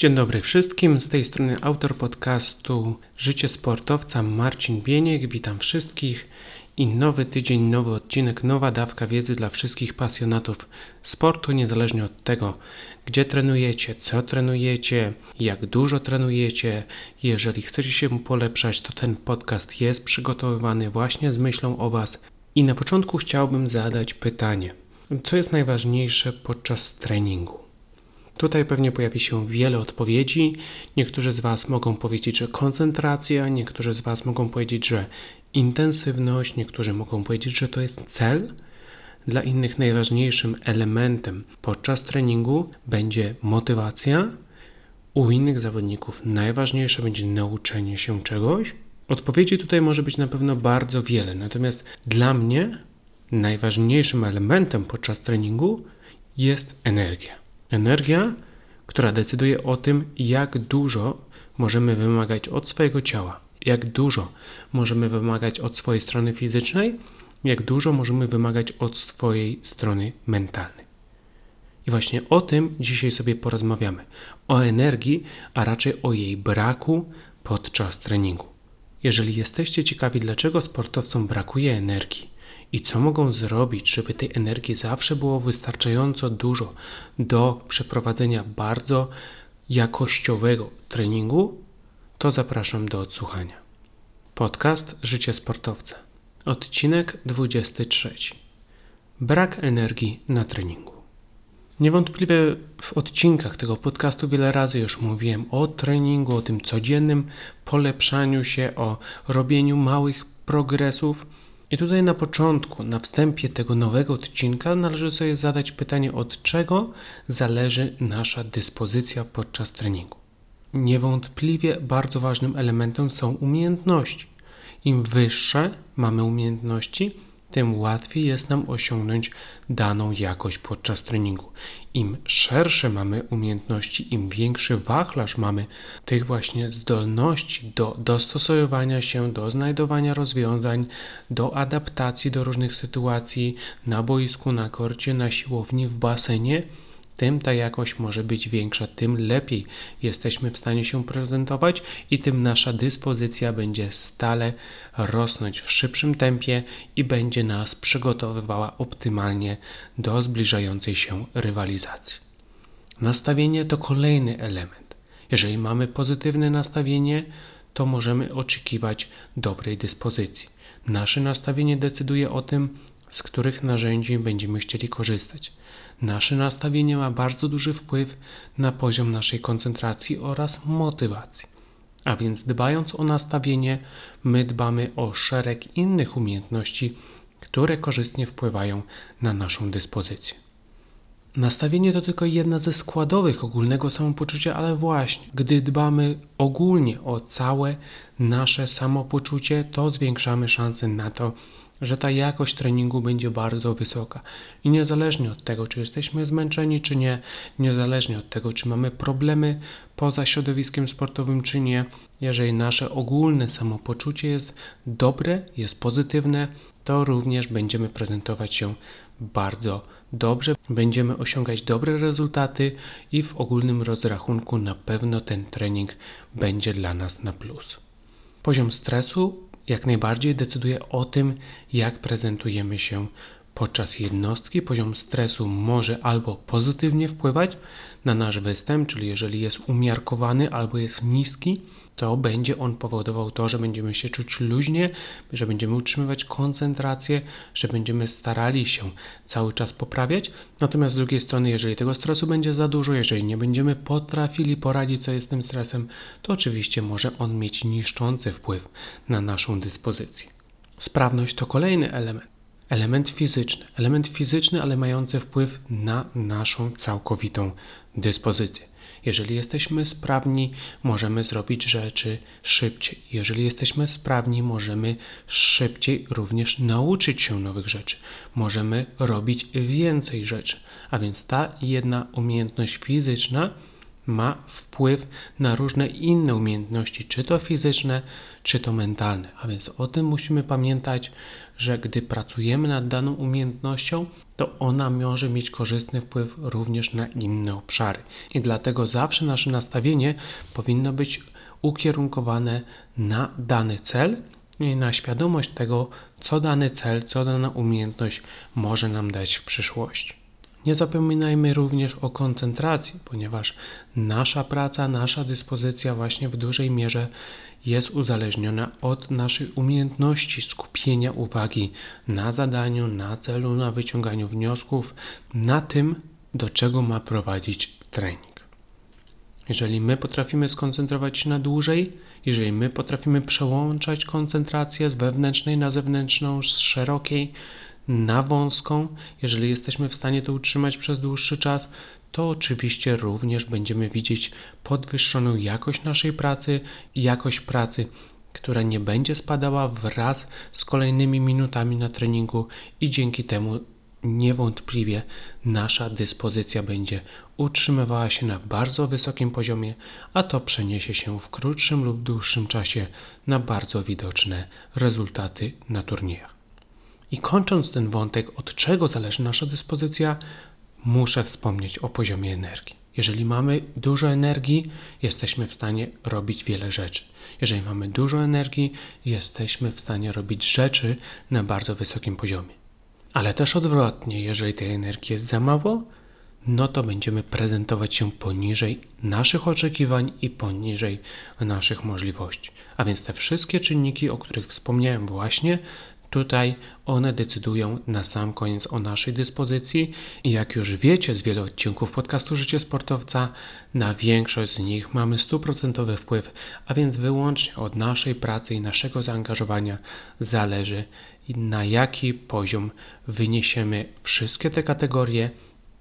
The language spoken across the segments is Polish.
Dzień dobry wszystkim, z tej strony autor podcastu Życie Sportowca Marcin Bieniek. Witam wszystkich i nowy tydzień, nowy odcinek, nowa dawka wiedzy dla wszystkich pasjonatów sportu, niezależnie od tego, gdzie trenujecie, co trenujecie, jak dużo trenujecie. Jeżeli chcecie się polepszać, to ten podcast jest przygotowywany właśnie z myślą o Was. I na początku chciałbym zadać pytanie: co jest najważniejsze podczas treningu? Tutaj pewnie pojawi się wiele odpowiedzi. Niektórzy z Was mogą powiedzieć, że koncentracja, niektórzy z Was mogą powiedzieć, że intensywność, niektórzy mogą powiedzieć, że to jest cel. Dla innych najważniejszym elementem podczas treningu będzie motywacja. U innych zawodników najważniejsze będzie nauczenie się czegoś. Odpowiedzi tutaj może być na pewno bardzo wiele, natomiast dla mnie najważniejszym elementem podczas treningu jest energia. Energia, która decyduje o tym, jak dużo możemy wymagać od swojego ciała, jak dużo możemy wymagać od swojej strony fizycznej, jak dużo możemy wymagać od swojej strony mentalnej. I właśnie o tym dzisiaj sobie porozmawiamy. O energii, a raczej o jej braku podczas treningu. Jeżeli jesteście ciekawi, dlaczego sportowcom brakuje energii, i co mogą zrobić, żeby tej energii zawsze było wystarczająco dużo do przeprowadzenia bardzo jakościowego treningu, to zapraszam do odsłuchania. Podcast Życie Sportowca. Odcinek 23. Brak energii na treningu. Niewątpliwie w odcinkach tego podcastu wiele razy już mówiłem o treningu, o tym codziennym polepszaniu się, o robieniu małych progresów i tutaj na początku, na wstępie tego nowego odcinka, należy sobie zadać pytanie, od czego zależy nasza dyspozycja podczas treningu. Niewątpliwie bardzo ważnym elementem są umiejętności. Im wyższe mamy umiejętności, tym łatwiej jest nam osiągnąć daną jakość podczas treningu. Im szersze mamy umiejętności, im większy wachlarz mamy tych właśnie zdolności do dostosowywania się, do znajdowania rozwiązań, do adaptacji do różnych sytuacji na boisku, na korcie, na siłowni, w basenie, tym ta jakość może być większa, tym lepiej jesteśmy w stanie się prezentować i tym nasza dyspozycja będzie stale rosnąć w szybszym tempie i będzie nas przygotowywała optymalnie do zbliżającej się rywalizacji. Nastawienie to kolejny element. Jeżeli mamy pozytywne nastawienie, to możemy oczekiwać dobrej dyspozycji. Nasze nastawienie decyduje o tym, z których narzędzi będziemy chcieli korzystać. Nasze nastawienie ma bardzo duży wpływ na poziom naszej koncentracji oraz motywacji. A więc dbając o nastawienie, my dbamy o szereg innych umiejętności, które korzystnie wpływają na naszą dyspozycję. Nastawienie to tylko jedna ze składowych ogólnego samopoczucia, ale właśnie, gdy dbamy ogólnie o całe nasze samopoczucie, to zwiększamy szanse na to, że ta jakość treningu będzie bardzo wysoka. I niezależnie od tego, czy jesteśmy zmęczeni, czy nie, niezależnie od tego, czy mamy problemy poza środowiskiem sportowym, czy nie, jeżeli nasze ogólne samopoczucie jest dobre, jest pozytywne, to również będziemy prezentować się bardzo dobrze, będziemy osiągać dobre rezultaty i w ogólnym rozrachunku na pewno ten trening będzie dla nas na plus. Poziom stresu jak najbardziej decyduje o tym, jak prezentujemy się podczas jednostki. Poziom stresu może albo pozytywnie wpływać na nasz występ, czyli jeżeli jest umiarkowany albo jest niski, to będzie on powodował to, że będziemy się czuć luźnie, że będziemy utrzymywać koncentrację, że będziemy starali się cały czas poprawiać. Natomiast z drugiej strony, jeżeli tego stresu będzie za dużo, jeżeli nie będziemy potrafili poradzić sobie z tym stresem, to oczywiście może on mieć niszczący wpływ na naszą dyspozycję. Sprawność to kolejny element. Element fizyczny, element fizyczny, ale mający wpływ na naszą całkowitą dyspozycję. Jeżeli jesteśmy sprawni, możemy zrobić rzeczy szybciej. Jeżeli jesteśmy sprawni, możemy szybciej również nauczyć się nowych rzeczy. Możemy robić więcej rzeczy. A więc ta jedna umiejętność fizyczna ma wpływ na różne inne umiejętności, czy to fizyczne, czy to mentalne. A więc o tym musimy pamiętać, że gdy pracujemy nad daną umiejętnością, to ona może mieć korzystny wpływ również na inne obszary. I dlatego zawsze nasze nastawienie powinno być ukierunkowane na dany cel i na świadomość tego, co dany cel, co dana umiejętność może nam dać w przyszłości. Nie zapominajmy również o koncentracji, ponieważ nasza praca, nasza dyspozycja właśnie w dużej mierze jest uzależniona od naszej umiejętności skupienia uwagi na zadaniu, na celu, na wyciąganiu wniosków, na tym, do czego ma prowadzić trening. Jeżeli my potrafimy skoncentrować się na dłużej, jeżeli my potrafimy przełączać koncentrację z wewnętrznej na zewnętrzną, z szerokiej na wąską, jeżeli jesteśmy w stanie to utrzymać przez dłuższy czas, to oczywiście również będziemy widzieć podwyższoną jakość naszej pracy, jakość pracy, która nie będzie spadała wraz z kolejnymi minutami na treningu i dzięki temu niewątpliwie nasza dyspozycja będzie utrzymywała się na bardzo wysokim poziomie, a to przeniesie się w krótszym lub dłuższym czasie na bardzo widoczne rezultaty na turniejach. I kończąc ten wątek, od czego zależy nasza dyspozycja, muszę wspomnieć o poziomie energii. Jeżeli mamy dużo energii, jesteśmy w stanie robić wiele rzeczy. Jeżeli mamy dużo energii, jesteśmy w stanie robić rzeczy na bardzo wysokim poziomie. Ale też odwrotnie, jeżeli tej energii jest za mało, no to będziemy prezentować się poniżej naszych oczekiwań i poniżej naszych możliwości. A więc te wszystkie czynniki, o których wspomniałem właśnie, Tutaj one decydują na sam koniec o naszej dyspozycji i jak już wiecie z wielu odcinków podcastu Życie Sportowca, na większość z nich mamy stuprocentowy wpływ, a więc wyłącznie od naszej pracy i naszego zaangażowania zależy na jaki poziom wyniesiemy wszystkie te kategorie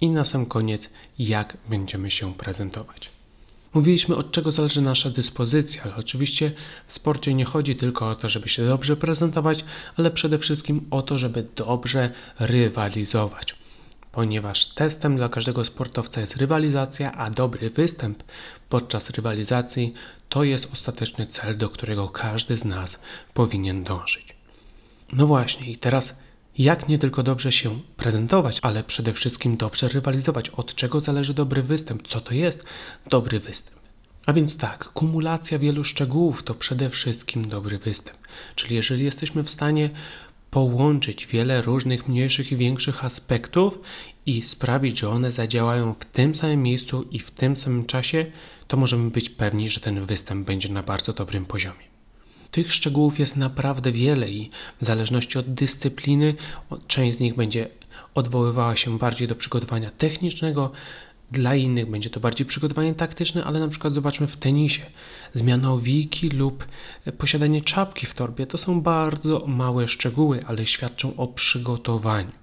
i na sam koniec jak będziemy się prezentować. Mówiliśmy, od czego zależy nasza dyspozycja, ale oczywiście w sporcie nie chodzi tylko o to, żeby się dobrze prezentować, ale przede wszystkim o to, żeby dobrze rywalizować. Ponieważ testem dla każdego sportowca jest rywalizacja, a dobry występ podczas rywalizacji to jest ostateczny cel, do którego każdy z nas powinien dążyć. No właśnie, i teraz jak nie tylko dobrze się prezentować, ale przede wszystkim dobrze rywalizować. Od czego zależy dobry występ? Co to jest dobry występ? A więc tak, kumulacja wielu szczegółów to przede wszystkim dobry występ. Czyli jeżeli jesteśmy w stanie połączyć wiele różnych mniejszych i większych aspektów i sprawić, że one zadziałają w tym samym miejscu i w tym samym czasie, to możemy być pewni, że ten występ będzie na bardzo dobrym poziomie. Tych szczegółów jest naprawdę wiele i w zależności od dyscypliny część z nich będzie odwoływała się bardziej do przygotowania technicznego, dla innych będzie to bardziej przygotowanie taktyczne, ale na przykład zobaczmy w tenisie. Zmiana owiki lub posiadanie czapki w torbie to są bardzo małe szczegóły, ale świadczą o przygotowaniu.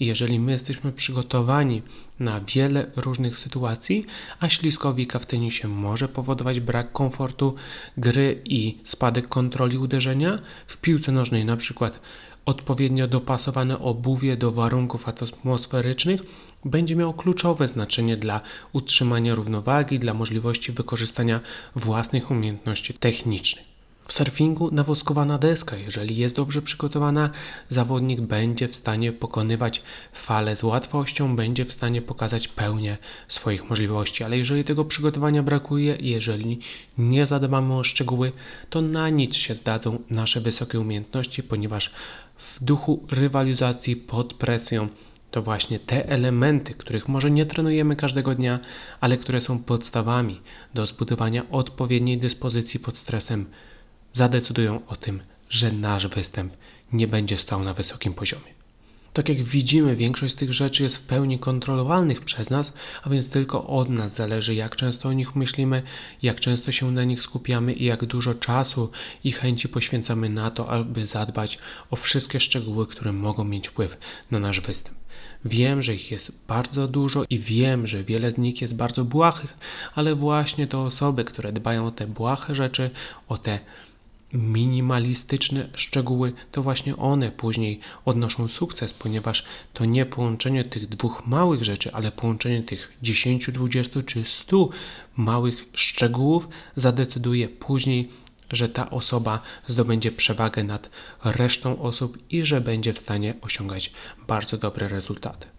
I jeżeli my jesteśmy przygotowani na wiele różnych sytuacji, a śliskowika w tenisie może powodować brak komfortu gry i spadek kontroli uderzenia, w piłce nożnej na przykład odpowiednio dopasowane obuwie do warunków atmosferycznych będzie miało kluczowe znaczenie dla utrzymania równowagi, dla możliwości wykorzystania własnych umiejętności technicznych. W surfingu nawoskowana deska, jeżeli jest dobrze przygotowana, zawodnik będzie w stanie pokonywać fale z łatwością, będzie w stanie pokazać pełnię swoich możliwości, ale jeżeli tego przygotowania brakuje, jeżeli nie zadbamy o szczegóły, to na nic się zdadzą nasze wysokie umiejętności, ponieważ w duchu rywalizacji pod presją to właśnie te elementy, których może nie trenujemy każdego dnia, ale które są podstawami do zbudowania odpowiedniej dyspozycji pod stresem zadecydują o tym, że nasz występ nie będzie stał na wysokim poziomie. Tak jak widzimy, większość z tych rzeczy jest w pełni kontrolowalnych przez nas, a więc tylko od nas zależy, jak często o nich myślimy, jak często się na nich skupiamy i jak dużo czasu i chęci poświęcamy na to, aby zadbać o wszystkie szczegóły, które mogą mieć wpływ na nasz występ. Wiem, że ich jest bardzo dużo i wiem, że wiele z nich jest bardzo błahych, ale właśnie to osoby, które dbają o te błahe rzeczy, o te minimalistyczne szczegóły, to właśnie one później odnoszą sukces, ponieważ to nie połączenie tych dwóch małych rzeczy, ale połączenie tych 10, 20 czy 100 małych szczegółów zadecyduje później, że ta osoba zdobędzie przewagę nad resztą osób i że będzie w stanie osiągać bardzo dobre rezultaty.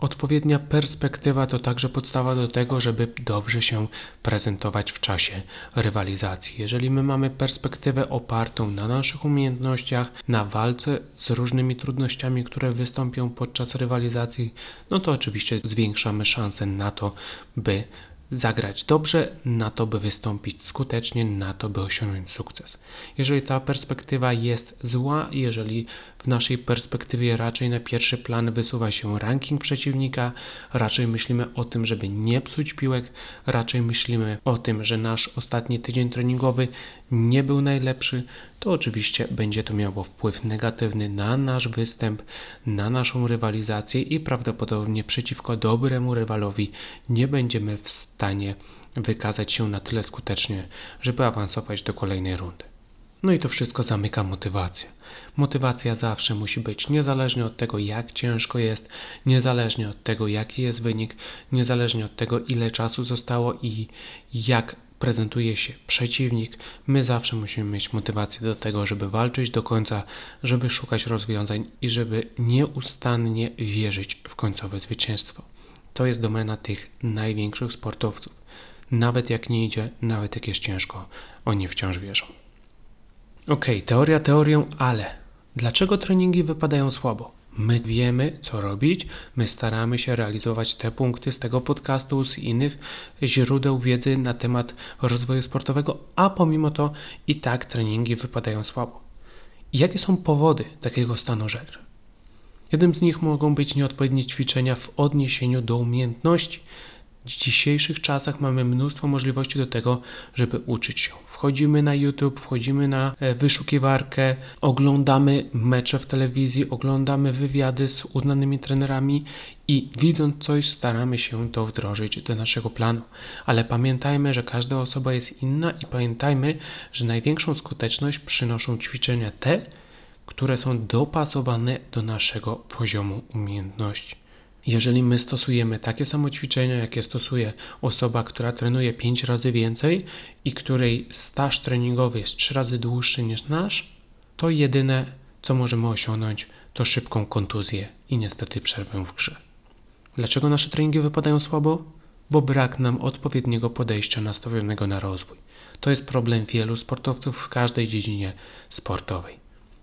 Odpowiednia perspektywa to także podstawa do tego, żeby dobrze się prezentować w czasie rywalizacji. Jeżeli my mamy perspektywę opartą na naszych umiejętnościach, na walce z różnymi trudnościami, które wystąpią podczas rywalizacji, no to oczywiście zwiększamy szanse na to, by zagrać dobrze, na to, by wystąpić skutecznie, na to, by osiągnąć sukces. Jeżeli ta perspektywa jest zła, jeżeli w naszej perspektywie raczej na pierwszy plan wysuwa się ranking przeciwnika, raczej myślimy o tym, żeby nie psuć piłek, raczej myślimy o tym, że nasz ostatni tydzień treningowy nie był najlepszy, to oczywiście będzie to miało wpływ negatywny na nasz występ, na naszą rywalizację i prawdopodobnie przeciwko dobremu rywalowi nie będziemy w stanie wykazać się na tyle skutecznie, żeby awansować do kolejnej rundy. No i to wszystko zamyka motywację. Motywacja zawsze musi być niezależnie od tego, jak ciężko jest, niezależnie od tego, jaki jest wynik, niezależnie od tego, ile czasu zostało i jak prezentuje się przeciwnik, my zawsze musimy mieć motywację do tego, żeby walczyć do końca, żeby szukać rozwiązań i żeby nieustannie wierzyć w końcowe zwycięstwo. To jest domena tych największych sportowców. Nawet jak nie idzie, nawet jak jest ciężko, oni wciąż wierzą. Ok, teoria teorią, ale dlaczego treningi wypadają słabo? My wiemy, co robić, my staramy się realizować te punkty z tego podcastu, z innych źródeł wiedzy na temat rozwoju sportowego, a pomimo to i tak treningi wypadają słabo. Jakie są powody takiego stanu rzeczy? Jednym z nich mogą być nieodpowiednie ćwiczenia w odniesieniu do umiejętności, w dzisiejszych czasach mamy mnóstwo możliwości do tego, żeby uczyć się. Wchodzimy na YouTube, wchodzimy na e, wyszukiwarkę, oglądamy mecze w telewizji, oglądamy wywiady z uznanymi trenerami i widząc coś, staramy się to wdrożyć do naszego planu. Ale pamiętajmy, że każda osoba jest inna i pamiętajmy, że największą skuteczność przynoszą ćwiczenia te, które są dopasowane do naszego poziomu umiejętności. Jeżeli my stosujemy takie samo ćwiczenia, jakie stosuje osoba, która trenuje 5 razy więcej i której staż treningowy jest 3 razy dłuższy niż nasz, to jedyne, co możemy osiągnąć, to szybką kontuzję i niestety przerwę w grze. Dlaczego nasze treningi wypadają słabo? Bo brak nam odpowiedniego podejścia nastawionego na rozwój. To jest problem wielu sportowców w każdej dziedzinie sportowej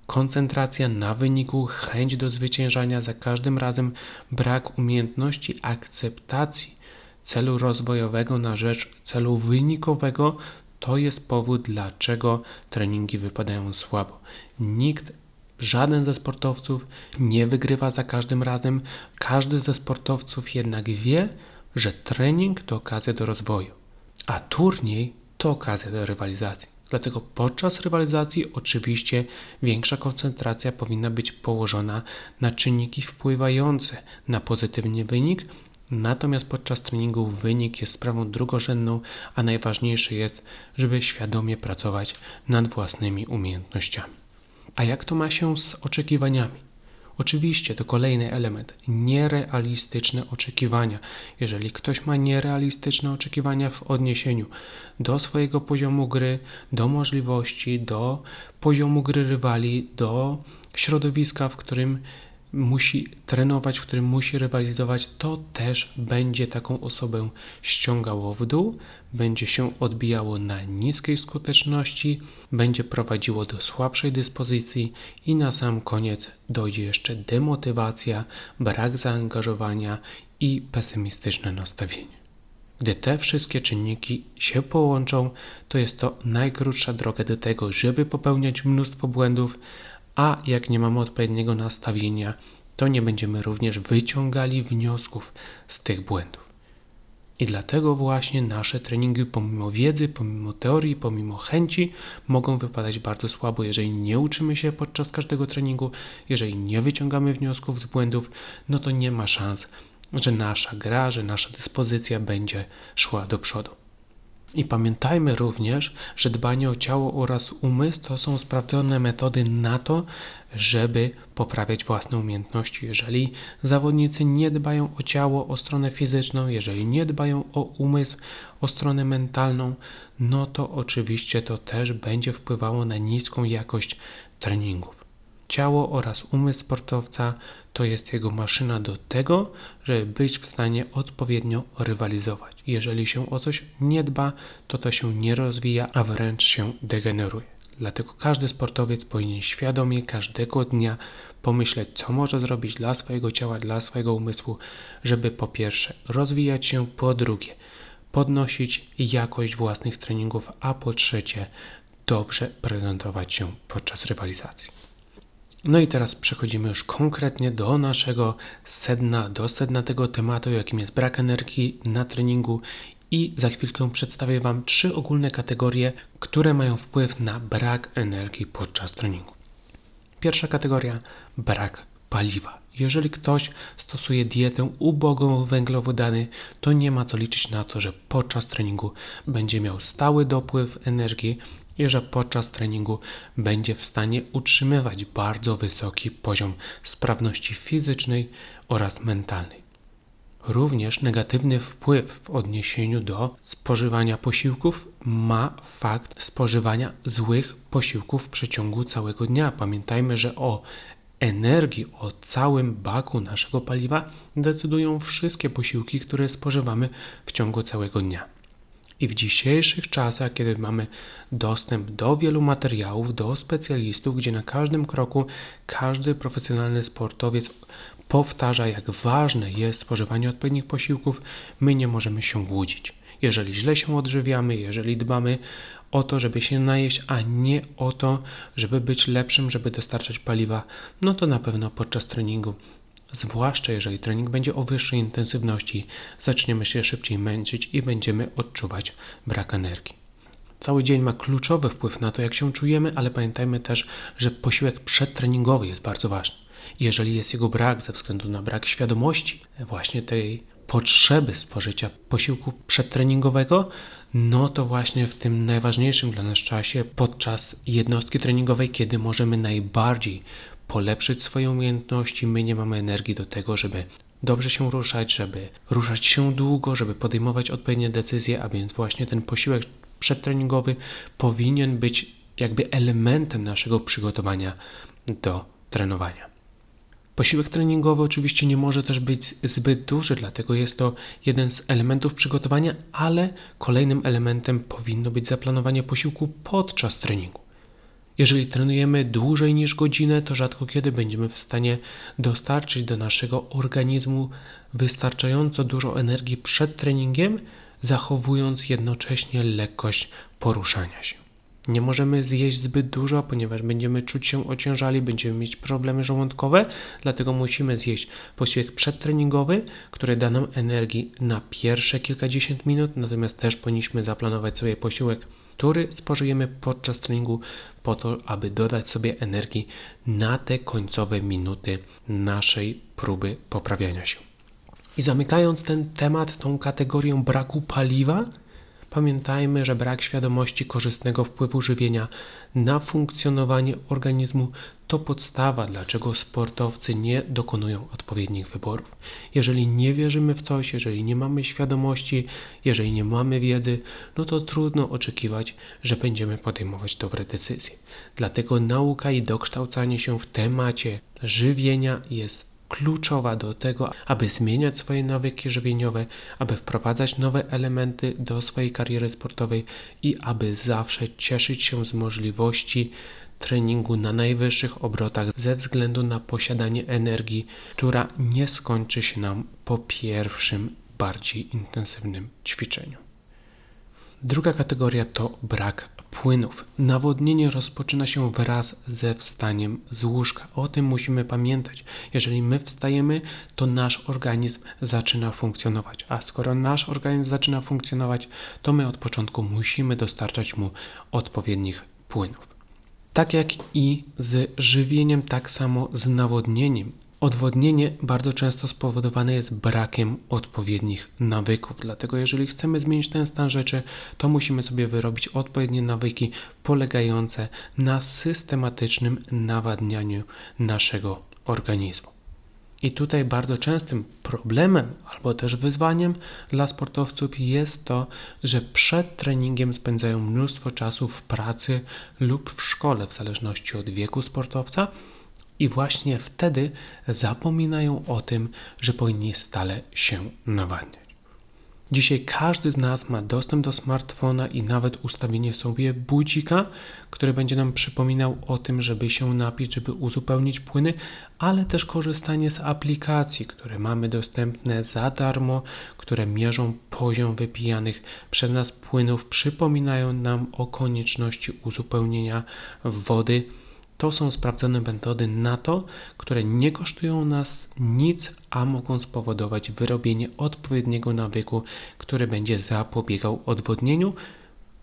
koncentracja na wyniku, chęć do zwyciężania, za każdym razem brak umiejętności akceptacji celu rozwojowego na rzecz celu wynikowego, to jest powód, dlaczego treningi wypadają słabo. Nikt, żaden ze sportowców nie wygrywa za każdym razem. Każdy ze sportowców jednak wie, że trening to okazja do rozwoju, a turniej to okazja do rywalizacji. Dlatego podczas rywalizacji oczywiście większa koncentracja powinna być położona na czynniki wpływające na pozytywny wynik, natomiast podczas treningu wynik jest sprawą drugorzędną, a najważniejsze jest, żeby świadomie pracować nad własnymi umiejętnościami. A jak to ma się z oczekiwaniami? Oczywiście to kolejny element nierealistyczne oczekiwania. Jeżeli ktoś ma nierealistyczne oczekiwania w odniesieniu do swojego poziomu gry, do możliwości, do poziomu gry rywali, do środowiska, w którym musi trenować, w którym musi rywalizować, to też będzie taką osobę ściągało w dół, będzie się odbijało na niskiej skuteczności, będzie prowadziło do słabszej dyspozycji i na sam koniec dojdzie jeszcze demotywacja, brak zaangażowania i pesymistyczne nastawienie. Gdy te wszystkie czynniki się połączą, to jest to najkrótsza droga do tego, żeby popełniać mnóstwo błędów, a jak nie mamy odpowiedniego nastawienia, to nie będziemy również wyciągali wniosków z tych błędów. I dlatego właśnie nasze treningi, pomimo wiedzy, pomimo teorii, pomimo chęci, mogą wypadać bardzo słabo, jeżeli nie uczymy się podczas każdego treningu, jeżeli nie wyciągamy wniosków z błędów, no to nie ma szans, że nasza gra, że nasza dyspozycja będzie szła do przodu. I pamiętajmy również, że dbanie o ciało oraz umysł to są sprawdzone metody na to, żeby poprawiać własne umiejętności. Jeżeli zawodnicy nie dbają o ciało, o stronę fizyczną, jeżeli nie dbają o umysł, o stronę mentalną, no to oczywiście to też będzie wpływało na niską jakość treningów. Ciało oraz umysł sportowca to jest jego maszyna do tego, żeby być w stanie odpowiednio rywalizować. Jeżeli się o coś nie dba, to to się nie rozwija, a wręcz się degeneruje. Dlatego każdy sportowiec powinien świadomie każdego dnia pomyśleć, co może zrobić dla swojego ciała, dla swojego umysłu, żeby po pierwsze rozwijać się, po drugie podnosić jakość własnych treningów, a po trzecie dobrze prezentować się podczas rywalizacji. No i teraz przechodzimy już konkretnie do naszego sedna, do sedna tego tematu, jakim jest brak energii na treningu i za chwilkę przedstawię Wam trzy ogólne kategorie, które mają wpływ na brak energii podczas treningu. Pierwsza kategoria brak paliwa. Jeżeli ktoś stosuje dietę ubogą w węglowodany, to nie ma co liczyć na to, że podczas treningu będzie miał stały dopływ energii i że podczas treningu będzie w stanie utrzymywać bardzo wysoki poziom sprawności fizycznej oraz mentalnej. Również negatywny wpływ w odniesieniu do spożywania posiłków ma fakt spożywania złych posiłków w przeciągu całego dnia. Pamiętajmy, że o energii, o całym baku naszego paliwa decydują wszystkie posiłki, które spożywamy w ciągu całego dnia. I w dzisiejszych czasach, kiedy mamy dostęp do wielu materiałów, do specjalistów, gdzie na każdym kroku każdy profesjonalny sportowiec powtarza, jak ważne jest spożywanie odpowiednich posiłków, my nie możemy się łudzić. Jeżeli źle się odżywiamy, jeżeli dbamy o to, żeby się najeść, a nie o to, żeby być lepszym, żeby dostarczać paliwa, no to na pewno podczas treningu Zwłaszcza jeżeli trening będzie o wyższej intensywności, zaczniemy się szybciej męczyć i będziemy odczuwać brak energii. Cały dzień ma kluczowy wpływ na to, jak się czujemy, ale pamiętajmy też, że posiłek przedtreningowy jest bardzo ważny. Jeżeli jest jego brak ze względu na brak świadomości właśnie tej potrzeby spożycia posiłku przedtreningowego, no to właśnie w tym najważniejszym dla nas czasie, podczas jednostki treningowej, kiedy możemy najbardziej polepszyć swoje umiejętności, my nie mamy energii do tego, żeby dobrze się ruszać, żeby ruszać się długo, żeby podejmować odpowiednie decyzje, a więc właśnie ten posiłek przedtreningowy powinien być jakby elementem naszego przygotowania do trenowania. Posiłek treningowy oczywiście nie może też być zbyt duży, dlatego jest to jeden z elementów przygotowania, ale kolejnym elementem powinno być zaplanowanie posiłku podczas treningu. Jeżeli trenujemy dłużej niż godzinę, to rzadko kiedy będziemy w stanie dostarczyć do naszego organizmu wystarczająco dużo energii przed treningiem, zachowując jednocześnie lekkość poruszania się. Nie możemy zjeść zbyt dużo, ponieważ będziemy czuć się ociężali, będziemy mieć problemy żołądkowe, dlatego musimy zjeść posiłek przedtreningowy, który da nam energii na pierwsze kilkadziesiąt minut, natomiast też powinniśmy zaplanować sobie posiłek, który spożyjemy podczas treningu po to, aby dodać sobie energii na te końcowe minuty naszej próby poprawiania się. I zamykając ten temat, tą kategorią braku paliwa, Pamiętajmy, że brak świadomości korzystnego wpływu żywienia na funkcjonowanie organizmu to podstawa, dlaczego sportowcy nie dokonują odpowiednich wyborów. Jeżeli nie wierzymy w coś, jeżeli nie mamy świadomości, jeżeli nie mamy wiedzy, no to trudno oczekiwać, że będziemy podejmować dobre decyzje. Dlatego nauka i dokształcanie się w temacie żywienia jest kluczowa do tego, aby zmieniać swoje nawyki żywieniowe, aby wprowadzać nowe elementy do swojej kariery sportowej i aby zawsze cieszyć się z możliwości treningu na najwyższych obrotach ze względu na posiadanie energii, która nie skończy się nam po pierwszym, bardziej intensywnym ćwiczeniu. Druga kategoria to brak płynów. Nawodnienie rozpoczyna się wraz ze wstaniem z łóżka. O tym musimy pamiętać. Jeżeli my wstajemy, to nasz organizm zaczyna funkcjonować. A skoro nasz organizm zaczyna funkcjonować, to my od początku musimy dostarczać mu odpowiednich płynów. Tak jak i z żywieniem, tak samo z nawodnieniem. Odwodnienie bardzo często spowodowane jest brakiem odpowiednich nawyków. Dlatego, jeżeli chcemy zmienić ten stan rzeczy, to musimy sobie wyrobić odpowiednie nawyki polegające na systematycznym nawadnianiu naszego organizmu. I tutaj bardzo częstym problemem albo też wyzwaniem dla sportowców jest to, że przed treningiem spędzają mnóstwo czasu w pracy lub w szkole, w zależności od wieku sportowca i właśnie wtedy zapominają o tym, że powinni stale się nawadniać. Dzisiaj każdy z nas ma dostęp do smartfona i nawet ustawienie sobie budzika, który będzie nam przypominał o tym, żeby się napić, żeby uzupełnić płyny, ale też korzystanie z aplikacji, które mamy dostępne za darmo, które mierzą poziom wypijanych przez nas płynów, przypominają nam o konieczności uzupełnienia wody to są sprawdzone metody na to, które nie kosztują nas nic, a mogą spowodować wyrobienie odpowiedniego nawyku, który będzie zapobiegał odwodnieniu.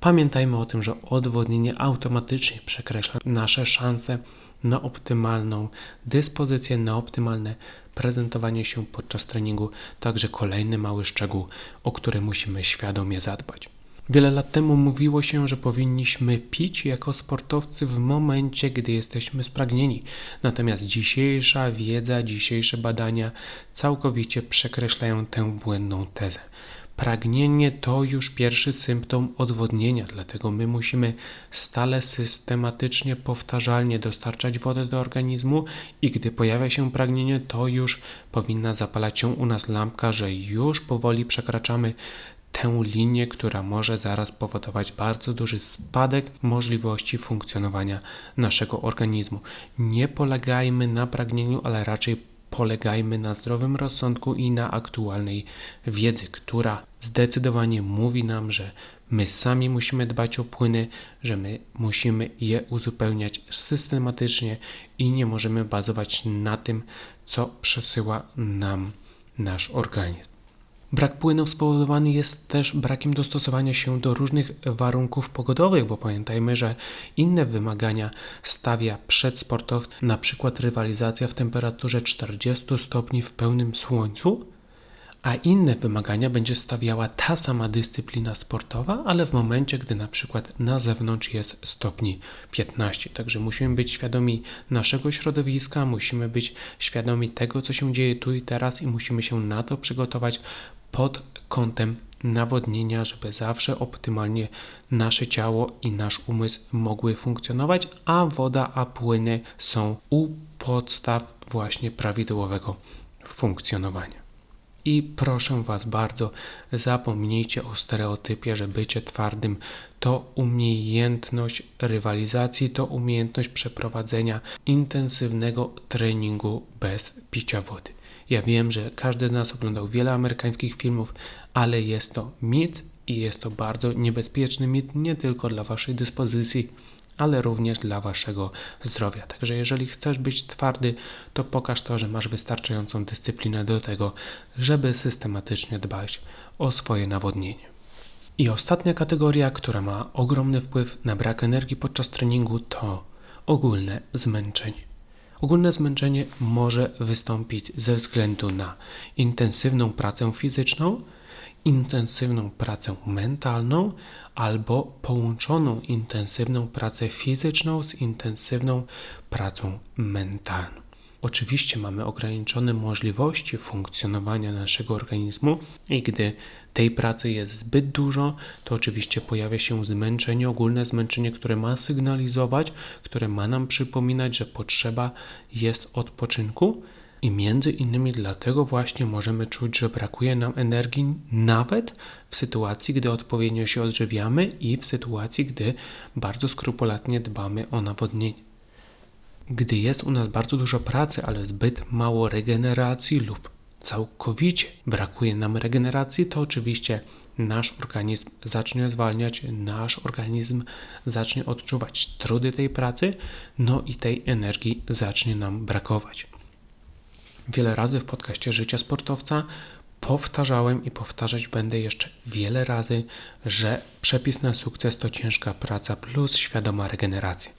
Pamiętajmy o tym, że odwodnienie automatycznie przekreśla nasze szanse na optymalną dyspozycję, na optymalne prezentowanie się podczas treningu. Także kolejny mały szczegół, o który musimy świadomie zadbać. Wiele lat temu mówiło się, że powinniśmy pić jako sportowcy w momencie, gdy jesteśmy spragnieni. Natomiast dzisiejsza wiedza, dzisiejsze badania całkowicie przekreślają tę błędną tezę. Pragnienie to już pierwszy symptom odwodnienia, dlatego my musimy stale, systematycznie, powtarzalnie dostarczać wodę do organizmu i gdy pojawia się pragnienie, to już powinna zapalać się u nas lampka, że już powoli przekraczamy tę linię, która może zaraz powodować bardzo duży spadek możliwości funkcjonowania naszego organizmu. Nie polegajmy na pragnieniu, ale raczej polegajmy na zdrowym rozsądku i na aktualnej wiedzy, która zdecydowanie mówi nam, że my sami musimy dbać o płyny, że my musimy je uzupełniać systematycznie i nie możemy bazować na tym, co przesyła nam nasz organizm. Brak płynów spowodowany jest też brakiem dostosowania się do różnych warunków pogodowych, bo pamiętajmy, że inne wymagania stawia przed sportowcem, na przykład rywalizacja w temperaturze 40 stopni w pełnym słońcu, a inne wymagania będzie stawiała ta sama dyscyplina sportowa, ale w momencie, gdy na przykład na zewnątrz jest stopni 15. Także musimy być świadomi naszego środowiska, musimy być świadomi tego, co się dzieje tu i teraz i musimy się na to przygotować pod kątem nawodnienia, żeby zawsze optymalnie nasze ciało i nasz umysł mogły funkcjonować, a woda, a płyny są u podstaw właśnie prawidłowego funkcjonowania. I proszę Was bardzo, zapomnijcie o stereotypie, że bycie twardym to umiejętność rywalizacji, to umiejętność przeprowadzenia intensywnego treningu bez picia wody. Ja wiem, że każdy z nas oglądał wiele amerykańskich filmów, ale jest to mit i jest to bardzo niebezpieczny mit nie tylko dla Waszej dyspozycji, ale również dla Waszego zdrowia. Także jeżeli chcesz być twardy, to pokaż to, że masz wystarczającą dyscyplinę do tego, żeby systematycznie dbać o swoje nawodnienie. I ostatnia kategoria, która ma ogromny wpływ na brak energii podczas treningu, to ogólne zmęczenie. Ogólne zmęczenie może wystąpić ze względu na intensywną pracę fizyczną, intensywną pracę mentalną albo połączoną intensywną pracę fizyczną z intensywną pracą mentalną. Oczywiście mamy ograniczone możliwości funkcjonowania naszego organizmu i gdy tej pracy jest zbyt dużo, to oczywiście pojawia się zmęczenie, ogólne zmęczenie, które ma sygnalizować, które ma nam przypominać, że potrzeba jest odpoczynku. I między innymi dlatego właśnie możemy czuć, że brakuje nam energii nawet w sytuacji, gdy odpowiednio się odżywiamy i w sytuacji, gdy bardzo skrupulatnie dbamy o nawodnienie. Gdy jest u nas bardzo dużo pracy, ale zbyt mało regeneracji lub całkowicie brakuje nam regeneracji, to oczywiście nasz organizm zacznie zwalniać, nasz organizm zacznie odczuwać trudy tej pracy, no i tej energii zacznie nam brakować. Wiele razy w podcaście Życia Sportowca Powtarzałem i powtarzać będę jeszcze wiele razy, że przepis na sukces to ciężka praca plus świadoma regeneracja.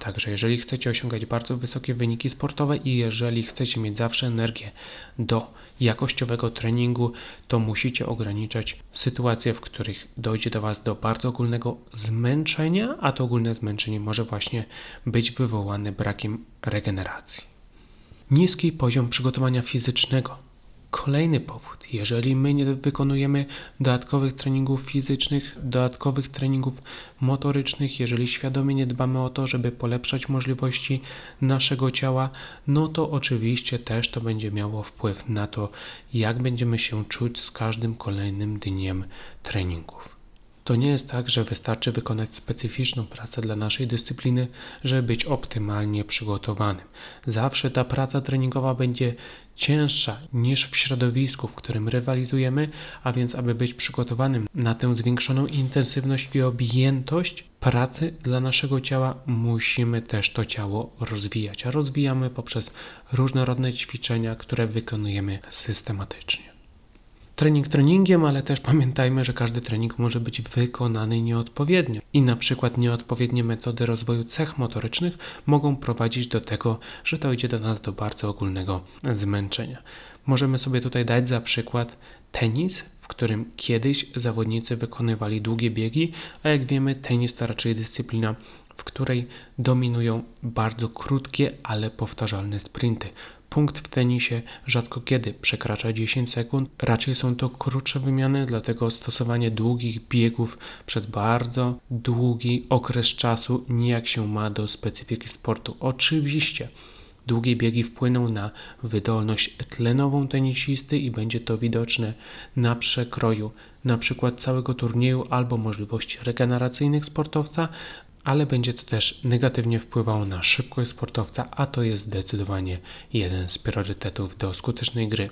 Także jeżeli chcecie osiągać bardzo wysokie wyniki sportowe i jeżeli chcecie mieć zawsze energię do jakościowego treningu, to musicie ograniczać sytuacje, w których dojdzie do Was do bardzo ogólnego zmęczenia, a to ogólne zmęczenie może właśnie być wywołane brakiem regeneracji. Niski poziom przygotowania fizycznego Kolejny powód, jeżeli my nie wykonujemy dodatkowych treningów fizycznych, dodatkowych treningów motorycznych, jeżeli świadomie nie dbamy o to, żeby polepszać możliwości naszego ciała, no to oczywiście też to będzie miało wpływ na to, jak będziemy się czuć z każdym kolejnym dniem treningów. To nie jest tak, że wystarczy wykonać specyficzną pracę dla naszej dyscypliny, żeby być optymalnie przygotowanym. Zawsze ta praca treningowa będzie cięższa niż w środowisku, w którym rywalizujemy, a więc aby być przygotowanym na tę zwiększoną intensywność i objętość pracy dla naszego ciała, musimy też to ciało rozwijać. A rozwijamy poprzez różnorodne ćwiczenia, które wykonujemy systematycznie trening treningiem, ale też pamiętajmy, że każdy trening może być wykonany nieodpowiednio i na przykład nieodpowiednie metody rozwoju cech motorycznych mogą prowadzić do tego, że dojdzie do nas do bardzo ogólnego zmęczenia. Możemy sobie tutaj dać za przykład tenis, w którym kiedyś zawodnicy wykonywali długie biegi, a jak wiemy, tenis to raczej dyscyplina w której dominują bardzo krótkie, ale powtarzalne sprinty. Punkt w tenisie rzadko kiedy przekracza 10 sekund, raczej są to krótsze wymiany, dlatego stosowanie długich biegów przez bardzo długi okres czasu nijak się ma do specyfiki sportu. Oczywiście Długie biegi wpłyną na wydolność tlenową tenisisty i będzie to widoczne na przekroju przykład całego turnieju albo możliwości regeneracyjnych sportowca, ale będzie to też negatywnie wpływało na szybkość sportowca, a to jest zdecydowanie jeden z priorytetów do skutecznej gry.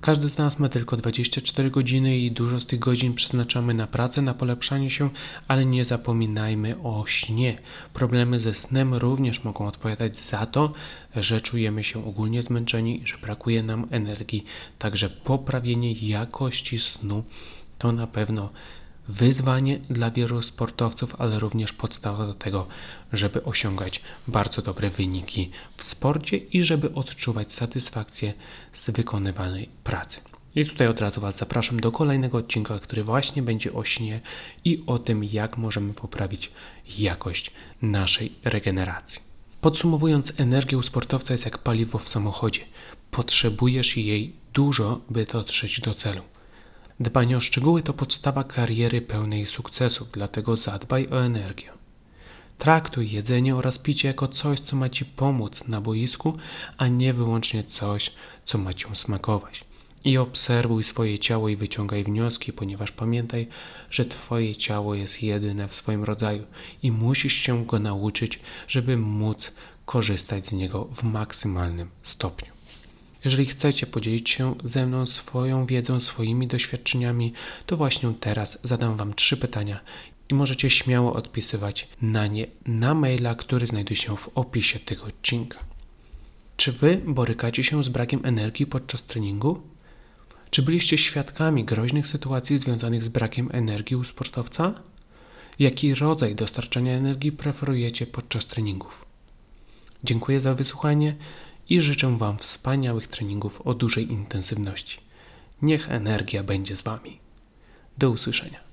Każdy z nas ma tylko 24 godziny i dużo z tych godzin przeznaczamy na pracę, na polepszanie się, ale nie zapominajmy o śnie. Problemy ze snem również mogą odpowiadać za to, że czujemy się ogólnie zmęczeni, że brakuje nam energii. Także poprawienie jakości snu to na pewno wyzwanie dla wielu sportowców, ale również podstawa do tego, żeby osiągać bardzo dobre wyniki w sporcie i żeby odczuwać satysfakcję z wykonywanej pracy. I tutaj od razu Was zapraszam do kolejnego odcinka, który właśnie będzie o śnie i o tym, jak możemy poprawić jakość naszej regeneracji. Podsumowując, energia u sportowca jest jak paliwo w samochodzie. Potrzebujesz jej dużo, by dotrzeć do celu. Dbanie o szczegóły to podstawa kariery pełnej sukcesu, dlatego zadbaj o energię. Traktuj jedzenie oraz picie jako coś, co ma Ci pomóc na boisku, a nie wyłącznie coś, co ma Cię smakować. I obserwuj swoje ciało i wyciągaj wnioski, ponieważ pamiętaj, że Twoje ciało jest jedyne w swoim rodzaju i musisz się go nauczyć, żeby móc korzystać z niego w maksymalnym stopniu. Jeżeli chcecie podzielić się ze mną swoją wiedzą, swoimi doświadczeniami, to właśnie teraz zadam Wam trzy pytania i możecie śmiało odpisywać na nie na maila, który znajduje się w opisie tego odcinka. Czy Wy borykacie się z brakiem energii podczas treningu? Czy byliście świadkami groźnych sytuacji związanych z brakiem energii u sportowca? Jaki rodzaj dostarczania energii preferujecie podczas treningów? Dziękuję za wysłuchanie i życzę Wam wspaniałych treningów o dużej intensywności. Niech energia będzie z Wami. Do usłyszenia.